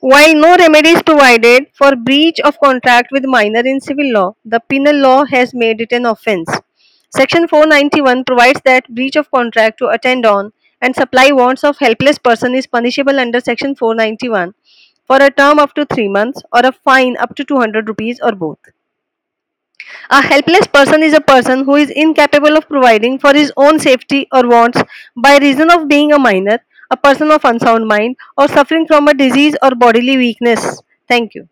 While no remedy is provided for breach of contract with minor in civil law, the penal law has made it an offence. Section 491 provides that breach of contract to attend on and supply wants of helpless person is punishable under section 491 for a term up to 3 months or a fine up to 200 rupees or both. A helpless person is a person who is incapable of providing for his own safety or wants by reason of being a minor, a person of unsound mind, or suffering from a disease or bodily weakness. Thank you.